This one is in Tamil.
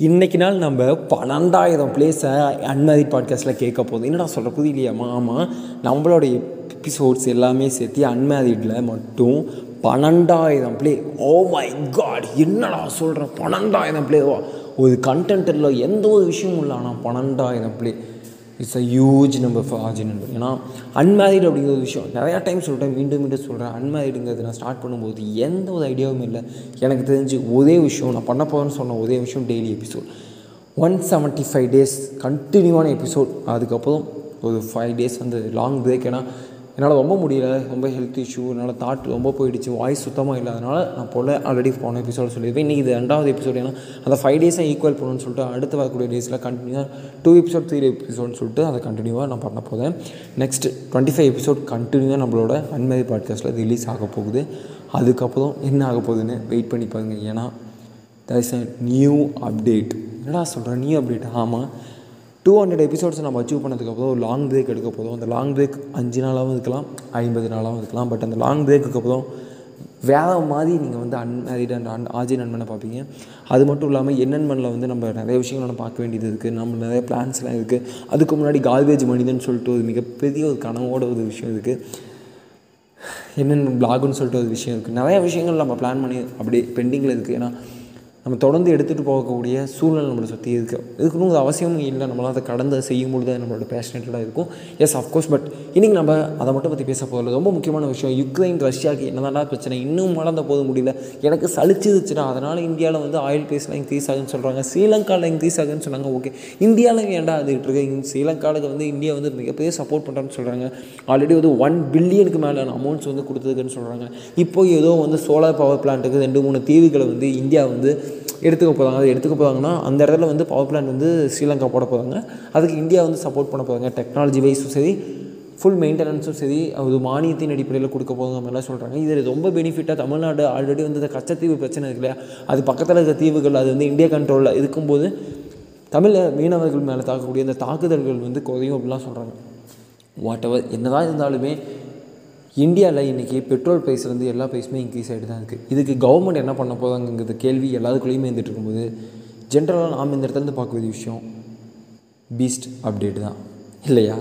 இன்றைக்கி நாள் நம்ம பன்னெண்டாயிரம் பிளேஸை அன்மதி பாட்காஸ்ட்டில் கேட்க போதும் என்னடா சொல்கிற புது இல்லையாம்மா ஆமாம் நம்மளோட எபிசோட்ஸ் எல்லாமே சேர்த்து அன்மேரிடில் மட்டும் பன்னெண்டாயிரம் பிளே ஓ மை காட் என்னடா சொல்கிறேன் பன்னெண்டாயிரம் பிளேவா ஒரு கண்டென்ட்டில் எந்த ஒரு விஷயமும் இல்லை ஆனால் பன்னெண்டாயிரம் play it's a huge number for RG number ஏன்னா அன்மேரிட் அப்படிங்கிற ஒரு விஷயம் நிறையா டைம் சொல்கிறேன் மீண்டும் மீண்டும் சொல்கிறேன் அன்மேரிடுங்கிறது நான் ஸ்டார்ட் பண்ணும்போது எந்த ஒரு ஐடியாவும் இல்லை. எனக்கு தெரிஞ்சு ஒரே விஷயம் நான் பண்ண போகிறேன்னு சொன்ன ஒரே விஷயம் daily episode one seventy five days கண்டினியூவான episode அதுக்கப்புறம் ஒரு ஃபைவ் டேஸ் வந்து லாங் பிரேக் ஏன்னா என்னால் ரொம்ப முடியல ரொம்ப ஹெல்த் இஷ்யூ என்னால் தாட் ரொம்ப போயிடுச்சு வாய்ஸ் சுத்தமாக இல்லை. அதனால் நான் போல ஆல்ரெடி போன எபிசோட சொல்லியிருப்பேன். இன்றைக்கி இது ரெண்டாவது எபிசோட் ஏன்னா அந்த ஃபைவ் டேஸை ஈக்குவல் பண்ணணும்னு சொல்லிட்டு அடுத்து வரக்கூடிய டேஸில் கண்டினியூவாக டூ எபிசோட் த்ரீ எபிசோட்னு சொல்லிட்டு அதை கண்டினியூவாக நான் பண்ண போகிறேன் நெக்ஸ்ட் டுவெண்ட்டி ஃபைவ் எபிசோட் கண்டினியூவாக நம்மளோட அன்மதி பாட்காஸ்ட்டில் ரிலீஸ் ஆக போகுது. அதுக்கப்புறம் என்ன ஆக போகுதுன்னு வெயிட் பண்ணி பாருங்க. ஏன்னா there is a new update என்னடா சொல்கிறேன் நியூ அப்டேட் ஆமாம் டூ ஹண்ட்ரட் எபிசோட்ஸ் நம்ம அச்சீவ் பண்ணதுக்கப்புறம் ஒரு லாங் பிரேக் எடுக்க போதும். அந்த லாங் பிரேக் அஞ்சு நாளாகவும் இருக்கலாம் ஐம்பது நாளாகவும் இருக்கலாம். பட் அந்த லாங் பிரேக்குக்கு அப்புறம் வேறு மாதிரி நீங்கள் வந்து அன்மேரிட் அண்ட் அன் ஆஜி நண்பனை பார்ப்பீங்க. அது மட்டும் இல்லாமல் என்னென்மனில் வந்து நம்ம நிறைய விஷயங்கள் நம்ம பார்க்க வேண்டியது இருக்குது நம்ம நிறைய பிளான்ஸ்லாம் இருக்குது அதுக்கு முன்னாடி கால்வேஜ் மனிதன் சொல்லிட்டு ஒரு மிகப்பெரிய ஒரு கனவோட ஒரு விஷயம் இருக்குது என்னென்ன பிளாகுன்னு சொல்லிட்டு ஒரு விஷயம் இருக்குது நிறைய விஷயங்கள் நம்ம பிளான் பண்ணி அப்படியே பெண்டிங்கில் இருக்குது ஏன்னா நம்ம தொடர்ந்து எடுத்துகிட்டு போகக்கூடிய சூழ்நிலை நம்மளை சுற்றி இருக்குது இருக்கணுங்கிற அவசியமும் இல்லை. நம்மளால் அதை கடந்து செய்யும் பொழுது நம்மளோட பேஷனேட்டடாக இருக்கும். எஸ் அஃப்கோர்ஸ் பட் இன்றைக்கி நம்ம அதை மட்டும் பற்றி பேச போதில் ரொம்ப முக்கியமான விஷயம் யுக்ரைன் ரஷ்யாவுக்கு என்னதான்டா பிரச்சனை இன்னும் வளர்ந்த போது முடியல. எனக்கு சளிச்சிருச்சுடா அதனால் இந்தியாவில் வந்து ஆயில் பேஸ்லாம் இன்க்ரீஸ் ஆகுன்னு சொல்கிறாங்க ஸ்ரீலங்காவில் இன்க்ரீஸ் ஆகுன்னு சொன்னாங்க. ஓகே இந்தியாவில் ஏன்டா அது இருக்கு? ஸ்ரீலங்காவுக்கு வந்து இந்தியா வந்து மிகப்பெரிய சப்போர்ட் பண்ணுறான்னு சொல்கிறாங்க ஆல்ரெடி வந்து ஒன் பில்லியனுக்கு மேலே அமௌண்ட்ஸ் வந்து கொடுத்துருக்குன்னு சொல்கிறாங்க இப்போ ஏதோ வந்து சோலார் பவர் பிளான்ட்டுக்கு ரெண்டு மூணு தீவுகளை வந்து இந்தியா வந்து எடுத்துக்க போகிறாங்க அது எடுத்துக்க போகிறாங்கன்னா அந்த இடத்துல வந்து பவர் பிளான்ட் வந்து ஸ்ரீலங்கா போட போகிறாங்க அதுக்கு இந்தியா வந்து சப்போர்ட் பண்ண போகிறாங்க டெக்னாலஜி வைஸும் சரி ஃபுல் மெயின்டெனன்ஸும் சரி அது மானியத்தின் அடிப்படையில் கொடுக்க போகிறாங்க மாதிரிலாம் சொல்கிறாங்க இதில் ரொம்ப பெனிஃபிட்டாக தமிழ்நாடு ஆல்ரெடி வந்து இந்த கச்சத்தீவு பிரச்சனை இருக்கு இல்லையா? அது பக்கத்தில் இருக்க தீவுகள் அது வந்து இந்தியா கண்ட்ரோலில் இருக்கும்போது தமிழ் மீனவர்கள் மேலே தாக்கக்கூடிய அந்த தாக்குதல்கள் வந்து குறையும் அப்படிலாம் சொல்கிறாங்க வாட் எவர் என்னதான் இருந்தாலுமே இந்தியாவில் இன்றைக்கி பெட்ரோல் ப்ரைஸ் வந்து எல்லா ப்ரைஸுமே இன்க்ரீஸ் ஆகிட்டு தான் இருக்குது இதுக்கு கவர்மெண்ட் என்ன பண்ண போதாங்கிறது கேள்வி எல்லாத்துக்குள்ளேயுமே இருந்துட்டு இருக்கும்போது ஜென்ரலாக நாம் இந்த இடத்துலேருந்து பார்க்க வேண்டிய விஷயம் பீஸ்ட் அப்டேட் தான். இல்லையா?